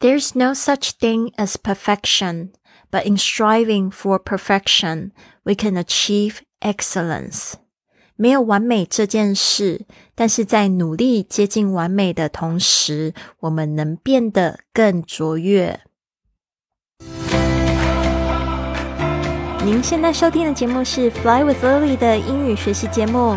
There's no such thing as perfection, but in striving for perfection, we can achieve excellence. 没有完美这件事，但是在努力接近完美的同时，我们能变得更卓越。您现在收听的节目是《Fly with Lily》的英语学习节目。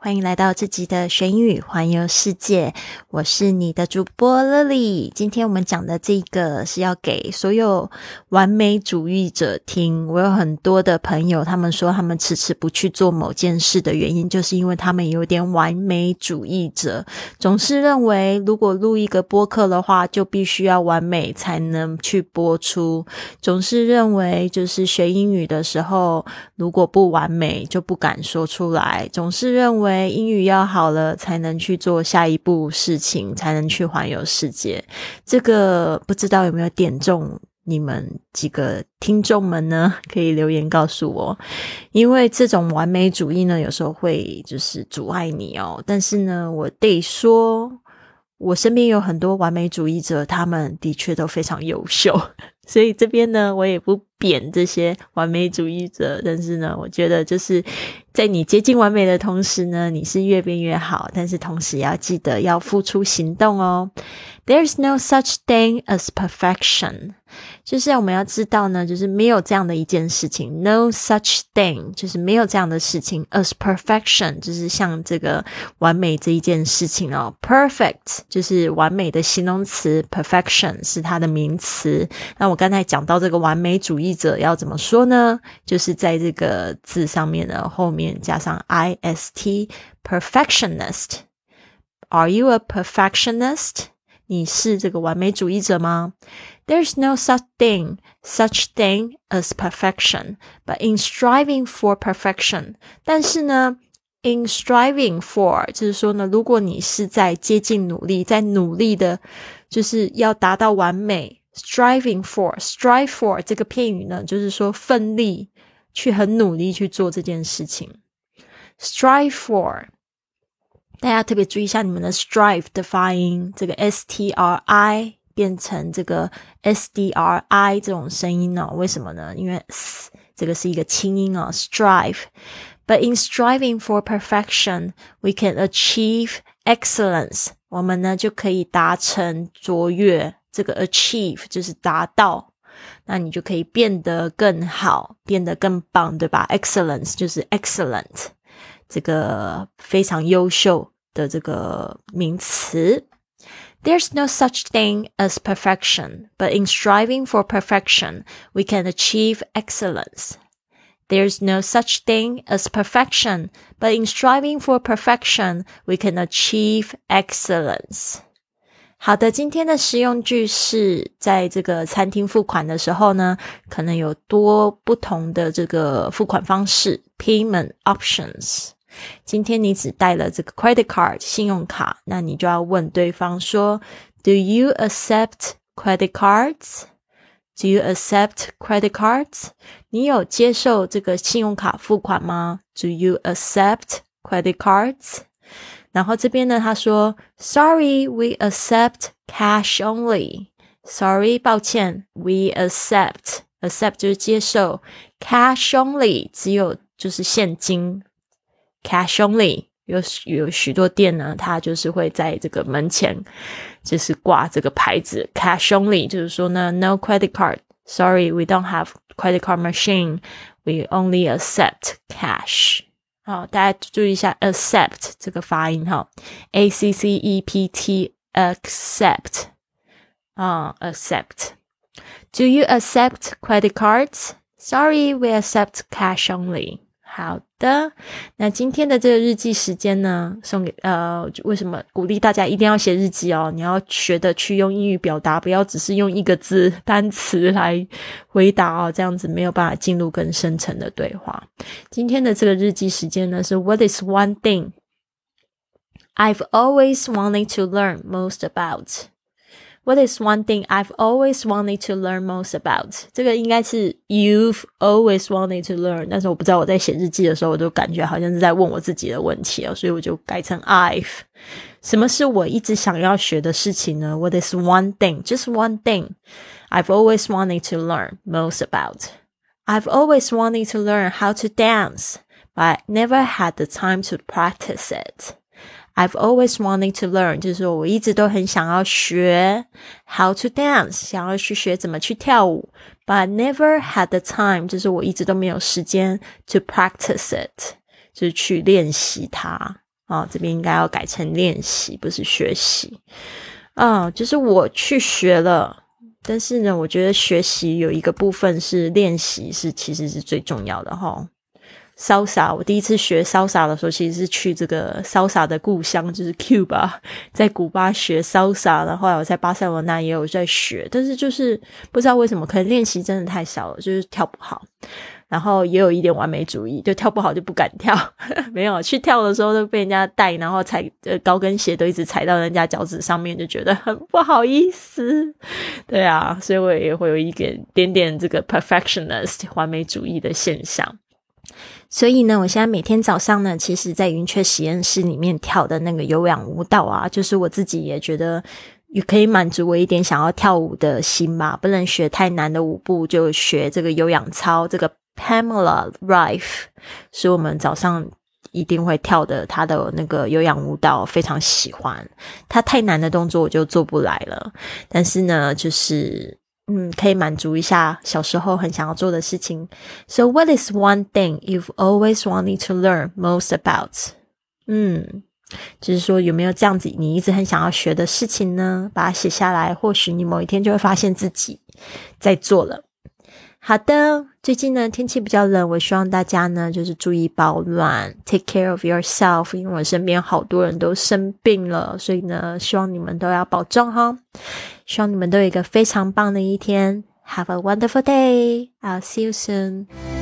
欢迎来到这集的学英语环游世界，我是你的主播 Lily。今天我们讲的这个是要给所有完美主义者听。我有很多的朋友，他们说他们迟迟不去做某件事的原因，就是因为他们有点完美主义者，总是认为如果录一个播客的话，就必须要完美才能去播出。总是认为就是学英语的时候，如果不完美就不敢说出来。总是认为。因为英语要好了，才能去做下一步事情，才能去环游世界。这个不知道有没有点中你们几个听众们呢？可以留言告诉我。因为这种完美主义呢，有时候会就是阻碍你哦。但是呢，我得说，我身边有很多完美主义者，他们的确都非常优秀。所以这边呢，我也不贬这些完美主义者，但是呢，我觉得就是在你接近完美的同时呢，你是越变越好，但是同时要记得要付出行动哦。There's no such thing as perfection，就是我们要知道呢，就是没有这样的一件事情。No such thing，就是没有这样的事情。As perfection，就是像这个完美这一件事情哦。Perfect 就是完美的形容词，perfection 是它的名词。那我刚才讲到这个完美主义者要怎么说呢？就是在这个字上面呢后面加上 i s t，perfectionist。Are you a perfectionist？你是这个完美主义者吗？There's no such thing, such thing as perfection, but in striving for perfection，但是呢，in striving for 就是说呢，如果你是在接近努力，在努力的，就是要达到完美 ，striving for, strive for 这个片语呢，就是说奋力去很努力去做这件事情，strive for。大家特别注意一下你们的 strive 的发音，这个 s t r i 变成这个 s d r i 这种声音呢？为什么呢？因为 s 这个是一个清音啊，strive。But in striving for perfection, we can achieve excellence。我们呢就可以达成卓越。 这个 achieve 就是达到，那你就可以变得更好，变得更棒，对吧？Excellence 就是 excellent。这个非常优秀的这个名词。There's no such thing as perfection, but in striving for perfection, we can achieve excellence. There's no such thing as perfection, but in striving for perfection, we can achieve excellence. 好的，今天的实用句是在这个餐厅付款的时候呢，可能有多不同的这个付款方式 （payment options）。今天你只带了这个 credit card 信用卡，那你就要问对方说：Do you accept credit cards? Do you accept credit cards? 你有接受这个信用卡付款吗？Do you accept credit cards? 然后这边呢，他说：Sorry, we accept cash only. Sorry，抱歉，we accept accept 就是接受，cash only 只有就是现金 Cash only 有有许多店呢，它就是会在这个门前就是挂这个牌子，Cash only 就是说呢，No credit card。Sorry, we don't have credit card machine. We only accept cash. 好，大家注意一下，accept 这个发音哈，A C C E P T accept 啊，accept。Do you accept credit cards? Sorry, we accept cash only. 好的，那今天的这个日记时间呢，送给呃，为什么鼓励大家一定要写日记哦？你要学的去用英语表达，不要只是用一个字单词来回答哦，这样子没有办法进入更深层的对话。今天的这个日记时间呢，是 What is one thing I've always wanted to learn most about？about？What is one thing I've always wanted to learn most about？这个应该是 You've always wanted to learn，但是我不知道我在写日记的时候，我都感觉好像是在问我自己的问题哦，所以我就改成 I've。什么是我一直想要学的事情呢？What is one thing? Just one thing I've always wanted to learn most about? I've always wanted to learn how to dance, but never had the time to practice it. I've always wanted to learn，就是说我一直都很想要学 how to dance，想要去学怎么去跳舞，but never had the time，就是我一直都没有时间 to practice it，就是去练习它啊。这边应该要改成练习，不是学习啊。就是我去学了，但是呢，我觉得学习有一个部分是练习，是其实是最重要的哈。潇洒我第一次学潇洒的时候，其实是去这个潇洒的故乡，就是 Cuba，在古巴学潇洒。然后后来我在巴塞罗那也有在学，但是就是不知道为什么，可能练习真的太少了，就是跳不好。然后也有一点完美主义，就跳不好就不敢跳。没有去跳的时候都被人家带，然后踩呃高跟鞋都一直踩到人家脚趾上面，就觉得很不好意思。对啊，所以我也会有一点点点这个 perfectionist 完美主义的现象。所以呢，我现在每天早上呢，其实，在云雀实验室里面跳的那个有氧舞蹈啊，就是我自己也觉得也可以满足我一点想要跳舞的心吧。不能学太难的舞步，就学这个有氧操。这个 Pamela Rife 是我们早上一定会跳的，她的那个有氧舞蹈非常喜欢。她太难的动作我就做不来了，但是呢，就是。嗯，可以满足一下小时候很想要做的事情。So, what is one thing you've always wanted to learn most about？嗯，就是说有没有这样子你一直很想要学的事情呢？把它写下来，或许你某一天就会发现自己在做了。好的，最近呢天气比较冷，我希望大家呢就是注意保暖，take care of yourself。因为我身边好多人都生病了，所以呢希望你们都要保重哈。希望你们都有一个非常棒的一天。Have a wonderful day. I'll see you soon.